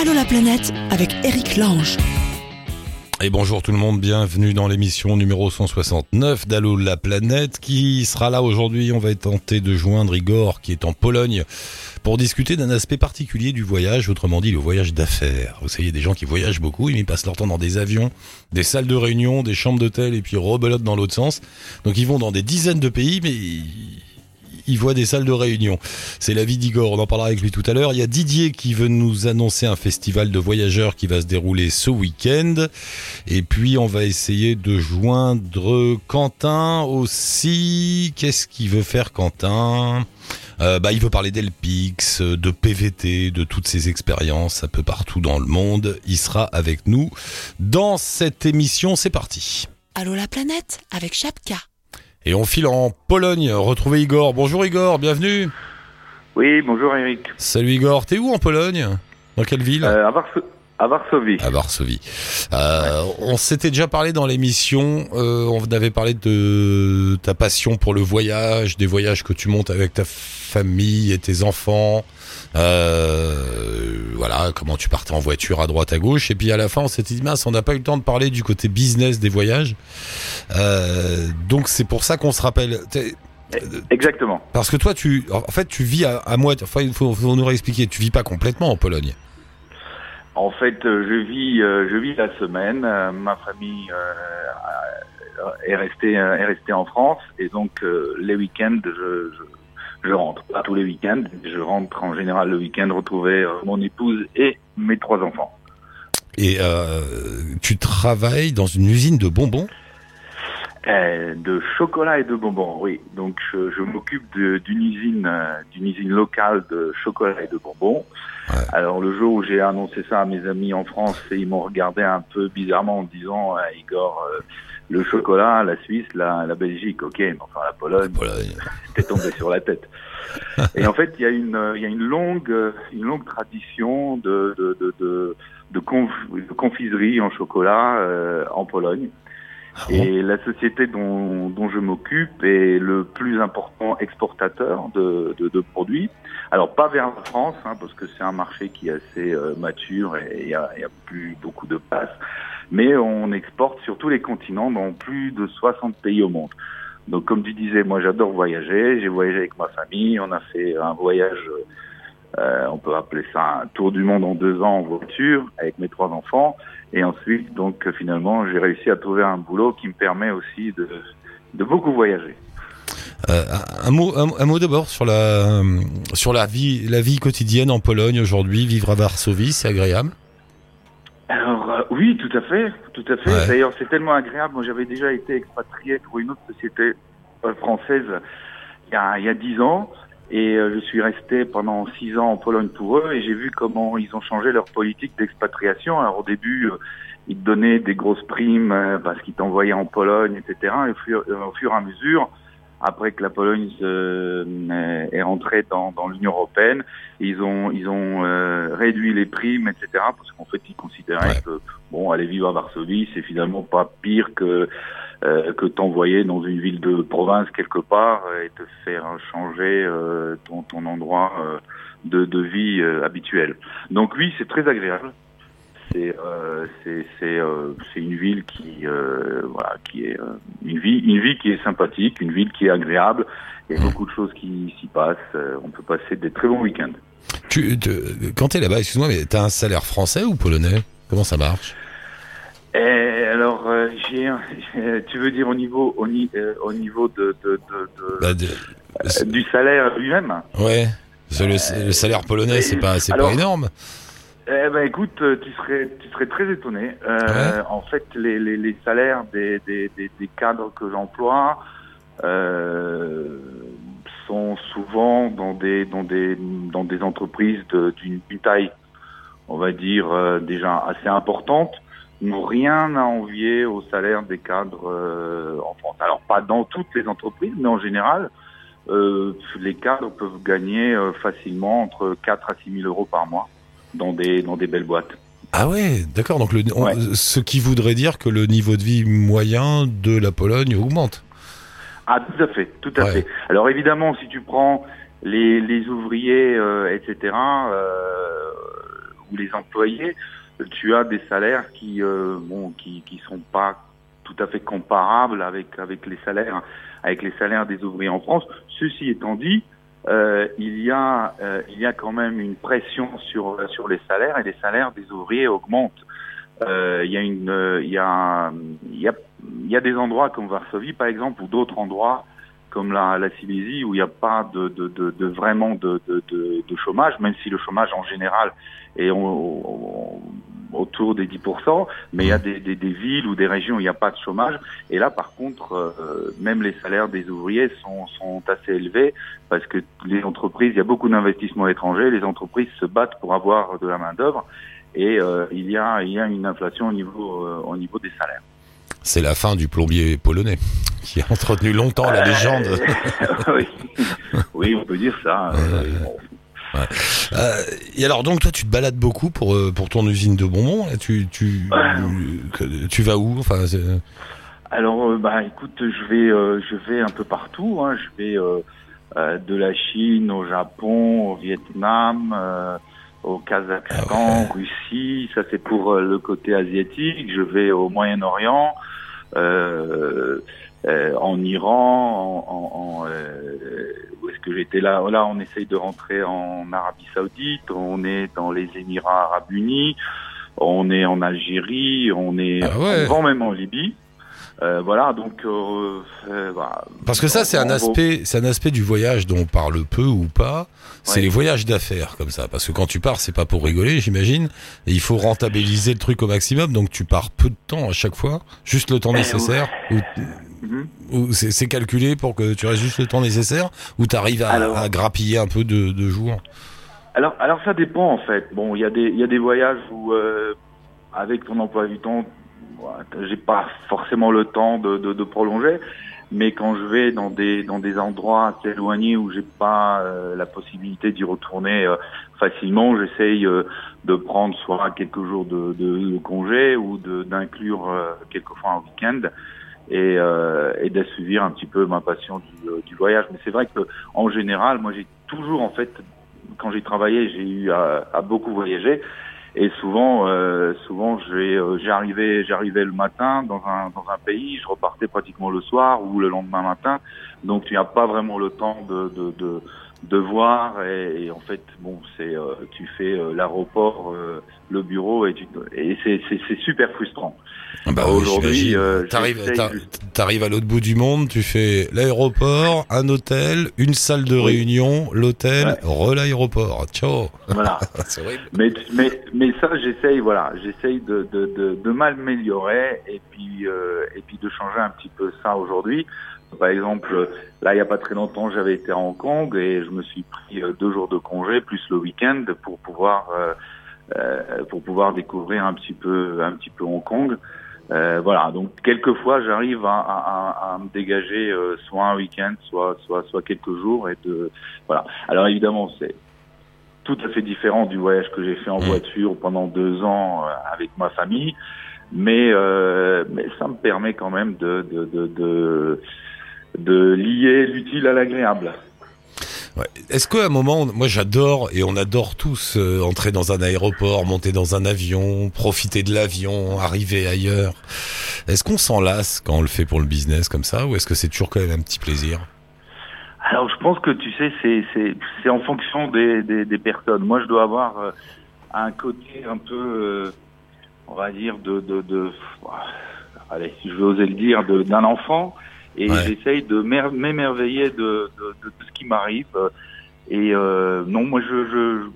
Allô la planète avec Eric Lange. Et bonjour tout le monde, bienvenue dans l'émission numéro 169 d'Allo la planète qui sera là aujourd'hui. On va tenter de joindre Igor qui est en Pologne pour discuter d'un aspect particulier du voyage, autrement dit le voyage d'affaires. Vous savez, des gens qui voyagent beaucoup, ils passent leur temps dans des avions, des salles de réunion, des chambres d'hôtel et puis rebelote dans l'autre sens. Donc ils vont dans des dizaines de pays, mais il voit des salles de réunion. C'est la vie d'Igor, on en parlera avec lui tout à l'heure. Il y a Didier qui veut nous annoncer un festival de voyageurs qui va se dérouler ce week-end. Et puis on va essayer de joindre Quentin aussi. Qu'est-ce qu'il veut faire Quentin? Euh, bah, il veut parler d'Elpix, de PVT, de toutes ses expériences un peu partout dans le monde. Il sera avec nous dans cette émission. C'est parti. Allô la planète avec Chapka. Et on file en Pologne, retrouver Igor. Bonjour Igor, bienvenue. Oui, bonjour Eric. Salut Igor, t'es où en Pologne? Dans quelle ville? Euh, à, à, Varsovie. À Varsovie. Euh, On s'était déjà parlé dans l'émission, euh, on avait parlé de ta passion pour le voyage, des voyages que tu montes avec ta famille et tes enfants. Euh, voilà, comment tu partais en voiture à droite à gauche. Et puis à la fin, on s'était dit, mince, on n'a pas eu le temps de parler du côté business des voyages. Euh, donc c'est pour ça qu'on se rappelle. Exactement. Parce que toi, tu, en fait, tu vis à, à moitié. Enfin, il faut, faut, nous réexpliquer. Tu vis pas complètement en Pologne. En fait, je vis, je vis la semaine. Ma famille est restée, est restée en France, et donc les week-ends, je, je je rentre pas tous les week-ends. Je rentre en général le week-end retrouver euh, mon épouse et mes trois enfants. Et euh, tu travailles dans une usine de bonbons? Euh, De chocolat et de bonbons, oui. Donc je, je m'occupe d'une usine, euh, d'une usine locale de chocolat et de bonbons. Ouais. Alors le jour où j'ai annoncé ça à mes amis en France, ils m'ont regardé un peu bizarrement en disant ah, Igor, euh, le chocolat, la Suisse, la, la Belgique, ok, mais enfin la Pologne, Pologne. c'était tombé sur la tête. Et en fait, il y a une, il y a une longue, une longue tradition de de de de, de, conf, de confiserie en chocolat euh, en Pologne. Ah et la société dont, dont je m'occupe est le plus important exportateur de, de, de, produits. Alors pas vers la France, hein, parce que c'est un marché qui est assez euh, mature et il n'y a, a, plus beaucoup de place. Mais on exporte sur tous les continents, dans plus de 60 pays au monde. Donc comme tu disais, moi j'adore voyager. J'ai voyagé avec ma famille. On a fait un voyage, euh, on peut appeler ça un tour du monde en deux ans en voiture avec mes trois enfants. Et ensuite, donc finalement, j'ai réussi à trouver un boulot qui me permet aussi de, de beaucoup voyager. Euh, un mot, un, un mot d'abord sur la sur la vie la vie quotidienne en Pologne aujourd'hui. Vivre à Varsovie, c'est agréable? Alors euh, oui, tout à fait, tout à fait. Ouais. D'ailleurs, c'est tellement agréable. Moi, j'avais déjà été expatrié pour une autre société euh, française il y a il y a dix ans. Et euh, je suis resté pendant six ans en Pologne pour eux et j'ai vu comment ils ont changé leur politique d'expatriation. Alors au début, euh, ils te donnaient des grosses primes euh, parce qu'ils t'envoyaient en Pologne, etc. Et au fur, au fur et à mesure, après que la Pologne euh, est rentrée dans, dans l'Union européenne, ils ont ils ont euh, réduit les primes, etc. Parce qu'en fait, ils considéraient ouais. que bon, aller vivre à Varsovie, c'est finalement pas pire que euh, que t'envoyer dans une ville de province quelque part et te faire changer euh, ton, ton endroit euh, de, de vie euh, habituel. Donc oui, c'est très agréable. C'est euh, c'est une ville qui voilà qui est une vie une vie qui est sympathique, une ville qui est agréable. Il y a beaucoup de choses qui s'y passent. on peut passer des très bons week-ends. Tu, te, quand t'es là-bas, excuse-moi, mais t'as un salaire français ou polonais? Comment ça marche? Et alors, euh, j'ai, tu veux dire au niveau, au, euh, au niveau de, de, de, bah de euh, du salaire lui-même? Ouais. Le, le, salaire polonais, c'est pas, c'est pas énorme. Eh ben, écoute, tu serais, tu serais très étonné. Ouais. En fait, les, les, les salaires des, des, des, des, cadres que j'emploie sont souvent dans des, dans des, dans des entreprises d'une taille, on va dire déjà assez importante n'ont rien à envier au salaire des cadres euh, en France. Alors pas dans toutes les entreprises, mais en général, euh, les cadres peuvent gagner euh, facilement entre 4 à 6 000 euros par mois dans des, dans des belles boîtes. Ah ouais, d'accord. Donc le, ouais. on, ce qui voudrait dire que le niveau de vie moyen de la Pologne augmente. Ah tout à fait, tout à ouais. fait. Alors évidemment, si tu prends les, les ouvriers, euh, etc. où les employés, tu as des salaires qui bon qui qui sont pas tout à fait comparables avec avec les salaires avec les salaires des ouvriers en France. Ceci étant dit, euh, il y a euh, il y a quand même une pression sur sur les salaires et les salaires des ouvriers augmentent. Euh, il y a une il y a il y a il y a des endroits comme Varsovie par exemple ou d'autres endroits comme la, la Silésie où il n'y a pas de, de, de, de vraiment de, de, chômage, même si le chômage en général est autour des 10%, mais il y a des, des, des, villes ou des régions où il n'y a pas de chômage. Et là, par contre, euh, même les salaires des ouvriers sont, sont assez élevés parce que les entreprises, il y a beaucoup d'investissements étrangers, les entreprises se battent pour avoir de la main d'œuvre et euh, il y a il y a une inflation au niveau euh, au niveau des salaires. C'est la fin du plombier polonais qui a entretenu longtemps la légende. oui. oui, on peut dire ça. Euh, et alors donc toi tu te balades beaucoup pour euh, pour ton usine de bonbons. Tu tu tu vas où? Enfin alors euh, bah écoute je vais je vais un peu partout hein. je vais de la Chine au Japon au Vietnam au Kazakhstan ah Russie. Ça c'est pour le côté asiatique. Je vais au Moyen-Orient en Iran en, en est-ce que j'étais là? Là, on essaye de rentrer en Arabie Saoudite, on est dans les Émirats Arabes Unis, on est en Algérie, on est ah même en Libye. Euh, voilà, donc euh, euh, parce que ça c'est un aspect, c'est un aspect du voyage dont on parle peu ou pas. C'est les voyages d'affaires comme ça, parce que quand tu pars, c'est pas pour rigoler, j'imagine. Et il faut rentabiliser le truc au maximum, donc tu pars peu de temps à chaque fois, juste le temps eh nécessaire. Ou, c'est calculé pour que tu restes juste le temps nécessaire, ou tu arrives à, grappiller un peu de, de, jours. Alors, alors ça dépend en fait. Bon, il y a des, il y a des voyages où avec ton emploi du temps j'ai pas forcément le temps de, de, de, prolonger, mais quand je vais dans des dans des endroits assez éloignés où j'ai pas euh, la possibilité d'y retourner euh, facilement, j'essaye euh, de prendre soit quelques jours de, de, congé ou d'inclure quelques fois un week-end et, et d'assouvir un petit peu ma passion du, du voyage. Mais c'est vrai que en général, moi j'ai toujours en fait quand j'ai travaillé, j'ai eu à, à beaucoup voyager. Et souvent, euh, souvent, euh, j'arrivais, j'arrivais le matin dans un dans un pays, je repartais pratiquement le soir ou le lendemain matin. Donc, tu n'as pas vraiment le temps de de voir. Et, en fait, bon, c'est euh, tu fais euh, l'aéroport, le bureau et, tu, et c'est c'est super frustrant. Ah bah Aujourd'hui, euh, t'arrives, à l'autre bout du monde, tu fais l'aéroport, un hôtel, une salle de réunion, l'hôtel, re l'aéroport. Ciao. Voilà. c'est Mais, mais, mais ça, j'essaye, voilà, j'essaye de, de, de, de m'améliorer et puis, euh, et puis de changer un petit peu ça aujourd'hui. Par exemple, là, il n'y a pas très longtemps, j'avais été à Hong Kong et je me suis pris euh, deux jours de congé plus le week-end pour pouvoir euh, euh, pour pouvoir découvrir un petit peu un petit peu Hong Kong. Euh, voilà, donc quelquefois j'arrive à, à, à, me dégager euh, soit un week-end, soit soit soit quelques jours et de voilà. Alors évidemment c'est tout à fait différent du voyage que j'ai fait en mmh. voiture pendant deux ans euh, avec ma famille, mais mais ça me permet quand même de de de, de, de lier l'utile à l'agréable. Est-ce qu'à un moment, moi j'adore et on adore tous euh, entrer dans un aéroport, monter dans un avion, profiter de l'avion, arriver ailleurs. Est-ce qu'on s'en lasse quand on le fait pour le business comme ça ou est-ce que c'est toujours quand même un petit plaisir? Alors je pense que tu sais, c'est en fonction des, des, personnes. Moi je dois avoir euh, un côté un peu, euh, on va dire, de, de, de allez, si je veux oser le dire, d'un enfant et j'essaye de m'émerveiller de, de, de, ce qui m'arrive. Et euh, non, moi je je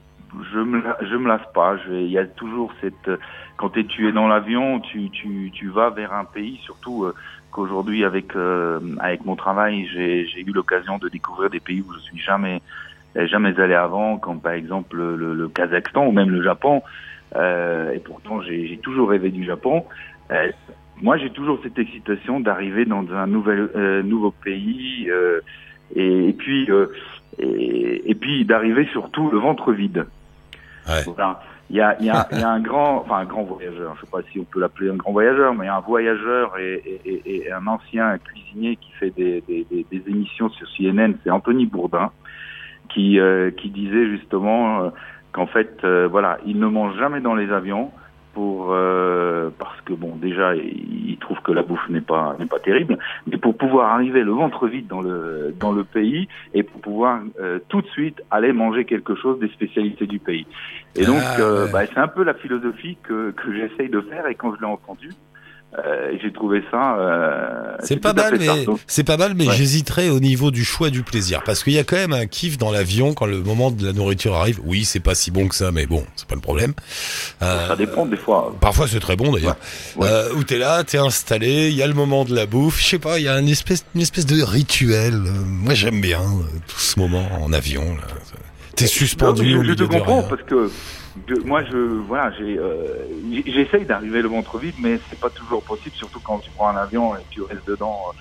je me je me lasse pas. Il y a toujours cette quand tu es dans l'avion, tu tu tu vas vers un pays, surtout euh, qu'aujourd'hui avec euh, avec mon travail, j'ai j'ai eu l'occasion de découvrir des pays où je suis jamais jamais allé avant, comme par exemple le, le Kazakhstan ou même le Japon. Euh, et pourtant, j'ai toujours rêvé du Japon. Euh, moi, j'ai toujours cette excitation d'arriver dans un nouvel, euh, nouveau pays euh, et, et, puis euh, et, et, puis d'arriver surtout le ventre vide. Ouais. Voilà. Il y a, il y, a, il y a un grand, enfin un grand voyageur. Je sais pas si on peut l'appeler un grand voyageur, mais un voyageur et, et, et un ancien cuisinier qui fait des, des, des, des émissions sur CNN, c'est Anthony Bourdin, qui qui disait justement qu'en fait, voilà, ils ne mangent jamais dans les avions pour euh, parce que bon déjà ils trouvent que la bouffe n'est pas n'est pas terrible mais pour pouvoir arriver le ventre vide dans le dans le pays et pour pouvoir euh, tout de suite aller manger quelque chose des spécialités du pays. Et donc ah, euh, bah, c'est un peu la philosophie que que j'essaye de faire et quand je l'ai entendu euh, j'ai trouvé ça. Euh, c'est pas, mal, mais c'est pas mal, mais j'hésiterais au niveau du choix du plaisir, parce qu'il y a quand même un kiff dans l'avion quand le moment de la nourriture arrive. Oui, c'est pas si bon que ça, mais bon, c'est pas le problème. Euh, ça dépend des fois. Parfois, c'est très bon d'ailleurs. Ouais. Euh, où t'es là, t'es installé, il y a le moment de la bouffe. Je sais pas, il y a une espèce, une espèce de rituel. moi, j'aime bien tout ce moment en avion. T'es suspendu. je, je te comprends parce que moi, je voilà, j'ai euh, j'essaye d'arriver le ventre vide, mais c'est pas toujours possible, surtout quand tu prends un avion et tu restes dedans euh,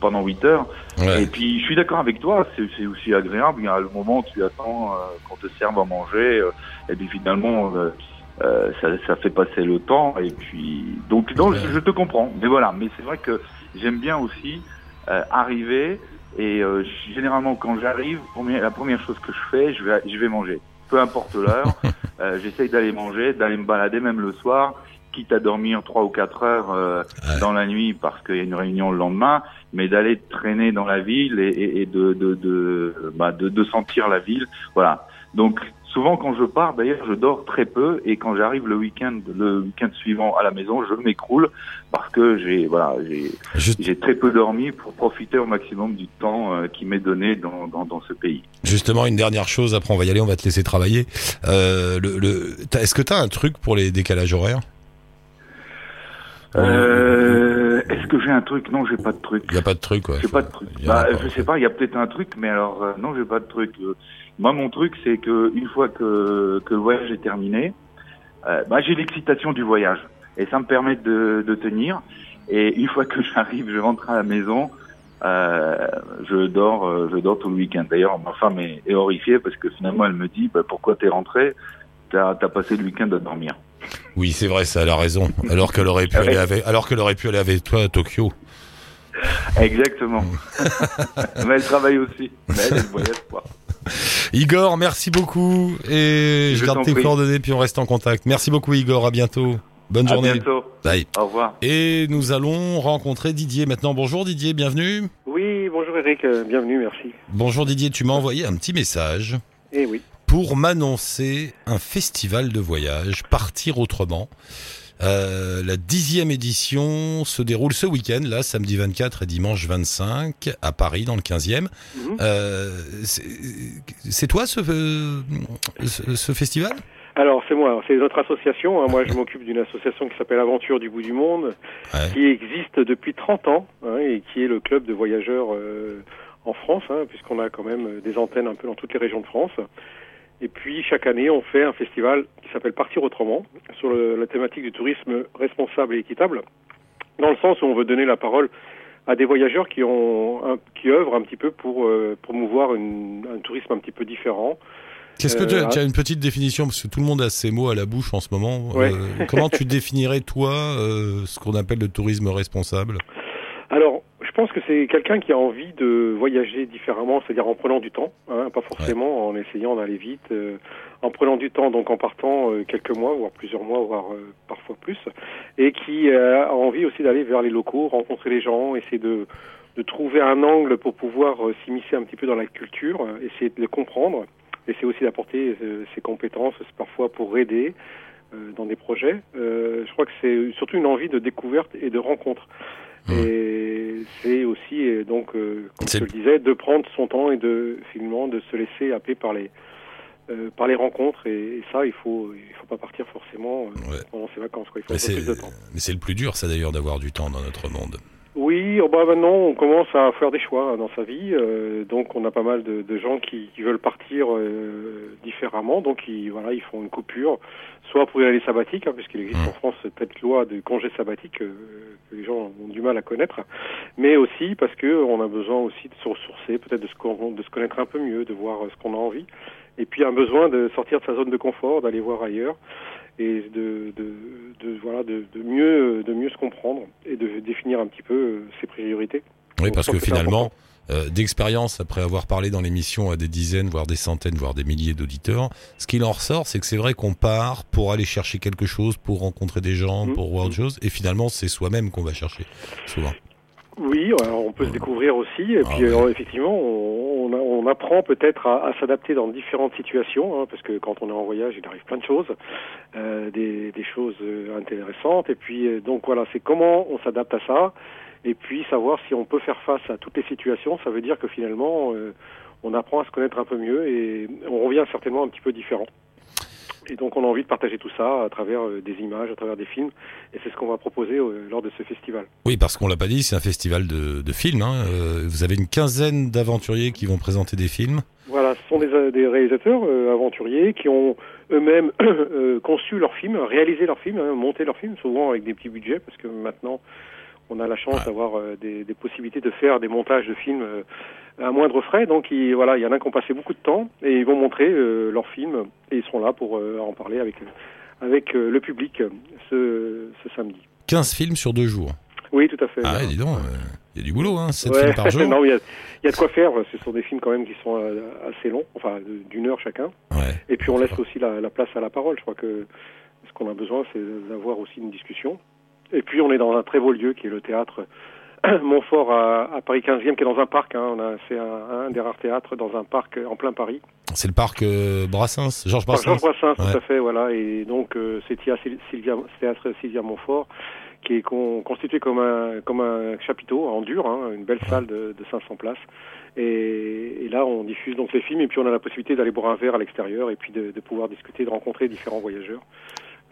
pendant 8 heures. Et puis, je suis d'accord avec toi, c'est aussi agréable. Il y a le moment où tu attends euh, qu'on te serve à manger, et puis finalement, ça, ça fait passer le temps. Et puis, donc, donc je, te comprends. Mais voilà, mais c'est vrai que j'aime bien aussi arriver. Et généralement, quand j'arrive, la première chose que je fais, je vais, je vais manger peu importe l'heure. euh, J'essaye d'aller manger, d'aller me balader même le soir, quitte à dormir trois ou quatre heures euh, dans la nuit parce qu'il y a une réunion le lendemain, mais d'aller traîner dans la ville et, et, et de, de, de, bah, de, de sentir la ville. Voilà. Donc Souvent, quand je pars, d'ailleurs, je dors très peu et quand j'arrive le week-end, le week-end suivant à la maison, je m'écroule parce que j'ai voilà, j'ai très peu dormi pour profiter au maximum du temps euh, qui m'est donné dans, dans, dans, ce pays. Justement, une dernière chose, après on va y aller, on va te laisser travailler. Euh, le, le, Est-ce que tu as un truc pour les décalages horaires? Euh, Est-ce que j'ai un truc? Non, j'ai pas de truc. Il y a pas de truc, ouais. J'ai pas de truc. Bah, je sais pas. Il y a peut-être un truc, mais alors euh, non, j'ai pas de truc. Moi, mon truc, c'est que une fois que, que le voyage est terminé, euh, bah, j'ai l'excitation du voyage et ça me permet de, de tenir. Et une fois que j'arrive, je rentre à la maison, euh, je dors, euh, je dors tout le week-end. D'ailleurs, ma femme est, est, horrifiée parce que finalement, elle me dit bah, pourquoi t'es rentré? T'as as passé le week-end à dormir. Oui, c'est vrai, ça, elle a raison. Alors qu'elle aurait pu aller avec, alors qu'elle aurait pu aller avec toi à Tokyo. Exactement. mais elle travaille aussi. Mais elle, elle voyage pas. Igor, merci beaucoup. Et je, garde tes coordonnées, puis on reste en contact. Merci beaucoup, Igor. À bientôt. Bonne journée. À bientôt. Bye. Au revoir. Et nous allons rencontrer Didier maintenant. Bonjour Didier, bienvenue. Oui, bonjour Eric, euh, bienvenue, merci. Bonjour Didier, tu m'as envoyé un petit message. Eh oui. Pour m'annoncer un festival de voyage, Partir autrement. Euh, la dixième édition se déroule ce week-end, là, samedi 24 et dimanche 25, à Paris, dans le 15e. Mhm. euh, c'est toi ce, ce, ce festival? Alors c'est moi, c'est notre association. Hein. Moi je m'occupe d'une association qui s'appelle Aventure du bout du monde, qui existe depuis 30 ans hein, et qui est le club de voyageurs euh, en France, hein, puisqu'on a quand même des antennes un peu dans toutes les régions de France. Et puis chaque année, on fait un festival qui s'appelle Partir autrement sur la thématique du tourisme responsable et équitable, dans le sens où on veut donner la parole à des voyageurs qui ont qui œuvrent un petit peu pour euh, promouvoir une, un tourisme un petit peu différent. Qu'est-ce que tu, as, une petite définition parce que tout le monde a ces mots à la bouche en ce moment. Euh, comment tu définirais toi euh, ce qu'on appelle le tourisme responsable? Alors, pense que c'est quelqu'un qui a envie de voyager différemment, c'est-à-dire en prenant du temps, hein, pas forcément en essayant d'aller vite, euh, en prenant du temps, donc en partant euh, quelques mois, voire plusieurs mois, voire euh, parfois plus, et qui a envie aussi d'aller vers les locaux, rencontrer les gens, essayer de, de trouver un angle pour pouvoir s'immiscer un petit peu dans la culture, essayer de les comprendre, essayer aussi d'apporter ses compétences, parfois pour aider dans des projets. je crois que c'est surtout une envie de découverte et de rencontre. Et c'est aussi, euh, donc, euh, comme je le disais, de prendre son temps et de, finalement, de se laisser happer par les, euh, par les rencontres. Et, ça, il faut, il faut pas partir forcément pendant ses vacances. Quoi. Il faut un peu plus de temps. Mais c'est le plus dur, ça d'ailleurs, d'avoir du temps dans notre monde. Oui, oh bah maintenant on commence à faire des choix dans sa vie, euh, donc on a pas mal de, de gens qui, qui, veulent partir euh, différemment, donc ils, voilà, ils font une coupure, soit pour y aller sabbatique, hein, puisqu'il existe en mmh. France cette loi de congé sabbatique euh, que les gens ont du mal à connaître, mais aussi parce que on a besoin aussi de se ressourcer, peut-être de se, de se connaître un peu mieux, de voir ce qu'on a envie, et puis un besoin de sortir de sa zone de confort, d'aller voir ailleurs et de, de, de voilà de, de, mieux de mieux se comprendre et de définir un petit peu euh, ses priorités. Oui, parce que finalement, d'expérience après avoir parlé dans l'émission à des dizaines, voire des centaines, voire des milliers d'auditeurs. Ce qu'il en ressort, c'est que c'est vrai qu'on part pour aller chercher quelque chose, pour rencontrer des gens, mmh. pour voir autre chose, et finalement c'est soi-même qu'on va chercher souvent. Oui, on peut se découvrir aussi, et ah puis effectivement, on, on, apprend peut-être à, s'adapter dans différentes situations, hein, parce que quand on est en voyage, il arrive plein de choses, euh, des, choses euh, intéressantes, et puis euh, donc voilà, c'est comment on s'adapte à ça, et puis savoir si on peut faire face à toutes les situations, ça veut dire que finalement, on apprend à se connaître un peu mieux, et on revient certainement un petit peu différent. Et donc on a envie de partager tout ça à travers euh, des images, à travers des films, et c'est ce qu'on va proposer euh, lors de ce festival. Oui, parce qu'on l'a pas dit, c'est un festival de, de films. Hein. Euh, vous avez une quinzaine d'aventuriers qui vont présenter des films. Voilà, ce sont des, des réalisateurs aventuriers qui ont eux-mêmes conçu leurs films, réalisé leurs films, hein, monté leurs films, souvent avec des petits budgets, parce que maintenant on a la chance d'avoir des, des, possibilités de faire des montages de films à moindre frais. Donc il, voilà, il y en a qui ont passé beaucoup de temps et ils vont montrer euh, leurs films et ils seront là pour euh, en parler avec, avec euh, le public ce, ce, samedi. 15 films sur deux jours Oui, tout à fait. Ah, dis donc, il y a du boulot, hein, 7 films par jour. non, il y, a, y, a, de quoi faire. Ce sont des films quand même qui sont assez longs, enfin d'une heure chacun. Ouais, et puis on laisse aussi la, la, place à la parole. Je crois que ce qu'on a besoin, c'est d'avoir aussi une discussion. Et puis on est dans un très beau lieu qui est le théâtre Montfort à, à, Paris 15e, qui est dans un parc. Hein. Fait un, un, des rares théâtres dans un parc en plein Paris. C'est le parc euh, Brassens, Georges Brassens. Georges Brassens, tout à fait, voilà. Et donc euh, c'est Sylvia, théâtre Sylvia Montfort, qui est con, constitué comme un comme un chapiteau en dur, hein, une belle salle de, de 500 places. Et, et, là, on diffuse donc les films, et puis on a la possibilité d'aller boire un verre à l'extérieur, et puis de, de pouvoir discuter, de rencontrer différents voyageurs.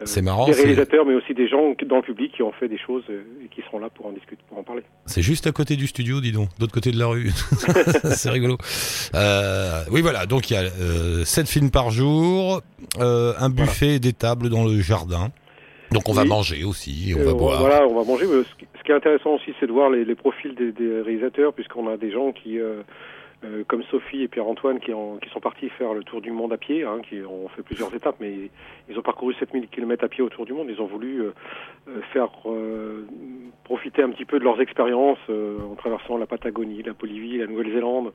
Euh, c'est marrant. Des réalisateurs, mais aussi des gens dans le public qui ont fait des choses euh, et qui seront là pour en discuter, pour en parler. C'est juste à côté du studio, dis donc, d'autre côté de la rue. c'est rigolo. Euh, oui, voilà. Donc il y a euh, 7 films par jour, euh, un buffet voilà. des tables dans le jardin. Donc on oui. va manger aussi, on va boire. Voilà, on va manger. Ce qui est intéressant aussi, c'est de voir les, les profils des, des réalisateurs, puisqu'on a des gens qui euh, comme Sophie et Pierre-Antoine qui, qui, sont partis faire le tour du monde à pied, hein, qui ont fait plusieurs étapes, mais ils ont parcouru 7000 km à pied autour du monde. Ils ont voulu euh, euh faire euh, profiter un petit peu de leurs expériences euh, en traversant la Patagonie, la Bolivie, la Nouvelle-Zélande.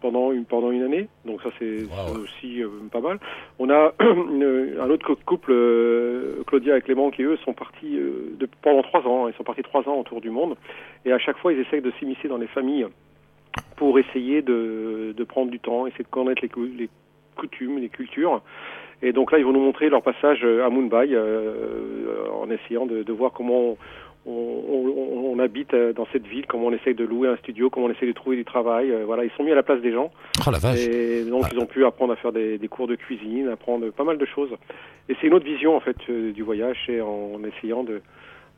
pendant une pendant une année donc ça c'est wow. aussi pas mal on a une, un autre couple Claudia et Clément qui eux sont partis de, pendant trois ans ils sont partis trois ans autour du monde et à chaque fois ils essayent de s'immiscer dans les familles pour essayer de, de, prendre du temps, essayer de connaître les, les, coutumes, les cultures. Et donc là, ils vont nous montrer leur passage à Mumbai euh, en essayant de, de voir comment on, on, on, habite dans cette ville, comment on essaye de louer un studio, comment on essaye de trouver du travail. Euh, voilà, ils sont mis à la place des gens. Oh la vache. Et donc ah. ils ont pu apprendre à faire des, des, cours de cuisine, apprendre pas mal de choses. Et c'est une autre vision en fait euh, du voyage, en, en essayant de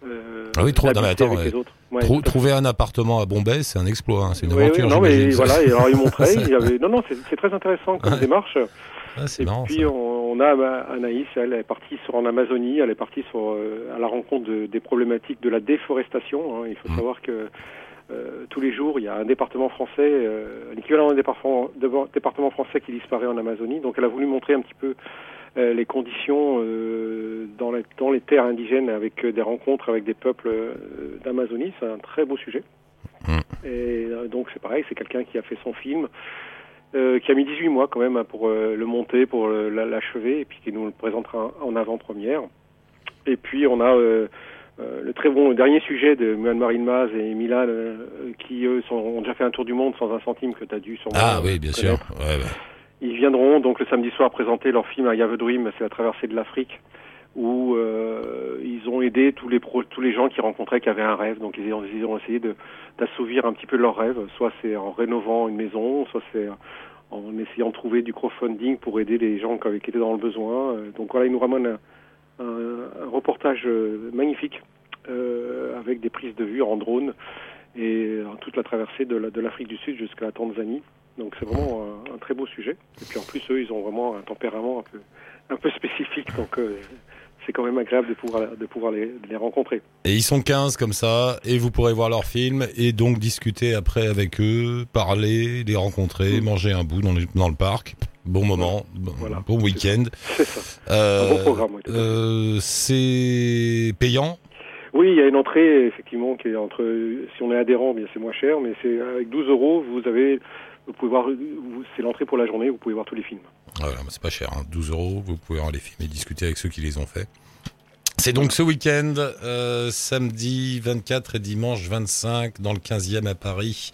euh, ah oui, trop, non, mais attends, ouais. Ouais, Trou trouver un appartement à Bombay, c'est un exploit, hein, c'est une oui, aventure. Oui, non, mais voilà, et alors ils montraient, il avait, non, non, c'est très intéressant comme démarche. Ah, et marrant, puis on, on, a bah, Anaïs, elle est partie sur en Amazonie, elle est partie sur euh, à la rencontre de, des problématiques de la déforestation. Hein. Il faut mmh. savoir que euh, tous les jours, il y a un département français, l'équivalent d'un département, département français qui disparaît en Amazonie. Donc elle a voulu montrer un petit peu les conditions euh, dans, les terres indigènes avec euh, des rencontres avec des peuples euh, d'Amazonie. C'est un très beau sujet. Mmh. Et euh, donc c'est pareil, c'est quelqu'un qui a fait son film, qui a mis 18 mois quand même hein, pour le monter, pour l'achever, et puis qui nous le présentera en avant-première. Et puis on a le très bon dernier sujet de Muan Marine Maz et Milan, qui eux sont, ont déjà fait un tour du monde sans un centime que tu as dû sûrement Ah oui, bien sûr. Ouais, ouais. Ils viendront donc le samedi soir présenter leur film à Yave Dream, c'est la traversée de l'Afrique, où euh, ils ont aidé tous les pro, tous les gens qui rencontraient qui avaient un rêve. Donc ils ont, essayé d'assouvir un petit peu leur rêve. Soit c'est en rénovant une maison, soit c'est en essayant de trouver du crowdfunding pour aider les gens qui étaient dans le besoin. Donc voilà, ils nous ramènent un, un, un reportage magnifique euh, avec des prises de vue en drone et toute la traversée de l'Afrique du Sud jusqu'à la Tanzanie. Donc c'est vraiment un, un, très beau sujet. Et puis en plus, eux, ils ont vraiment un tempérament un peu, un peu spécifique. Donc euh, c'est quand même agréable de pouvoir, de pouvoir les, de les, rencontrer. Et ils sont 15 comme ça, et vous pourrez voir leurs films, et donc discuter après avec eux, parler, les rencontrer, mmh. manger un bout dans, les, dans le parc. Bon moment, voilà, bon week-end. C'est ça. Euh, un bon programme. Oui, euh, c'est payant? Oui, il y a une entrée effectivement qui est entre. Si on est adhérent, bien c'est moins cher, mais c'est avec 12 euros, vous avez, vous pouvez voir, c'est l'entrée pour la journée, vous pouvez voir tous les films. Voilà, c'est pas cher, 12 hein. euros, vous pouvez voir les films et discuter avec ceux qui les ont faits. C'est donc ce week-end, euh, samedi 24 et dimanche 25, dans le 15e à Paris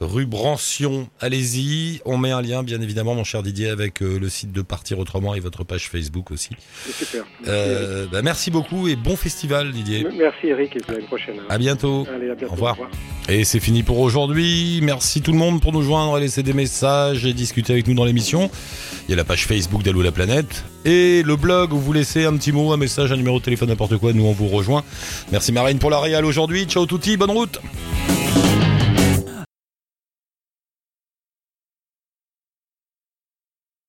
rue Brancion. Allez-y, on met un lien bien évidemment mon cher Didier avec euh, le site de Partir Autrement et votre page Facebook aussi. Super. Euh, bah, merci, beaucoup et bon festival Didier. Merci Eric et à la prochaine. À bientôt. Allez, à bientôt. Au revoir. Et c'est fini pour aujourd'hui. Merci tout le monde pour nous joindre, laisser des messages et discuter avec nous dans l'émission. Il y a la page Facebook d'Allo la planète et le blog où vous laissez un petit mot, un message, un numéro de téléphone, n'importe quoi. Nous on vous rejoint. Merci Marine pour la réal aujourd'hui. Ciao touti, bonne route.